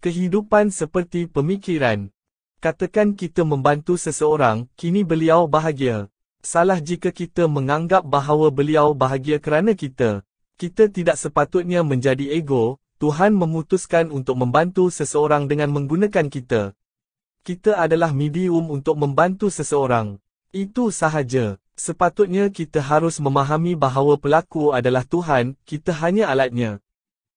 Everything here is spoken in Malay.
Kehidupan seperti pemikiran. Katakan kita membantu seseorang, kini beliau bahagia. Salah jika kita menganggap bahawa beliau bahagia kerana kita. Kita tidak sepatutnya menjadi ego, Tuhan memutuskan untuk membantu seseorang dengan menggunakan kita. Kita adalah medium untuk membantu seseorang. Itu sahaja. Sepatutnya kita harus memahami bahawa pelaku adalah Tuhan, kita hanya alatnya.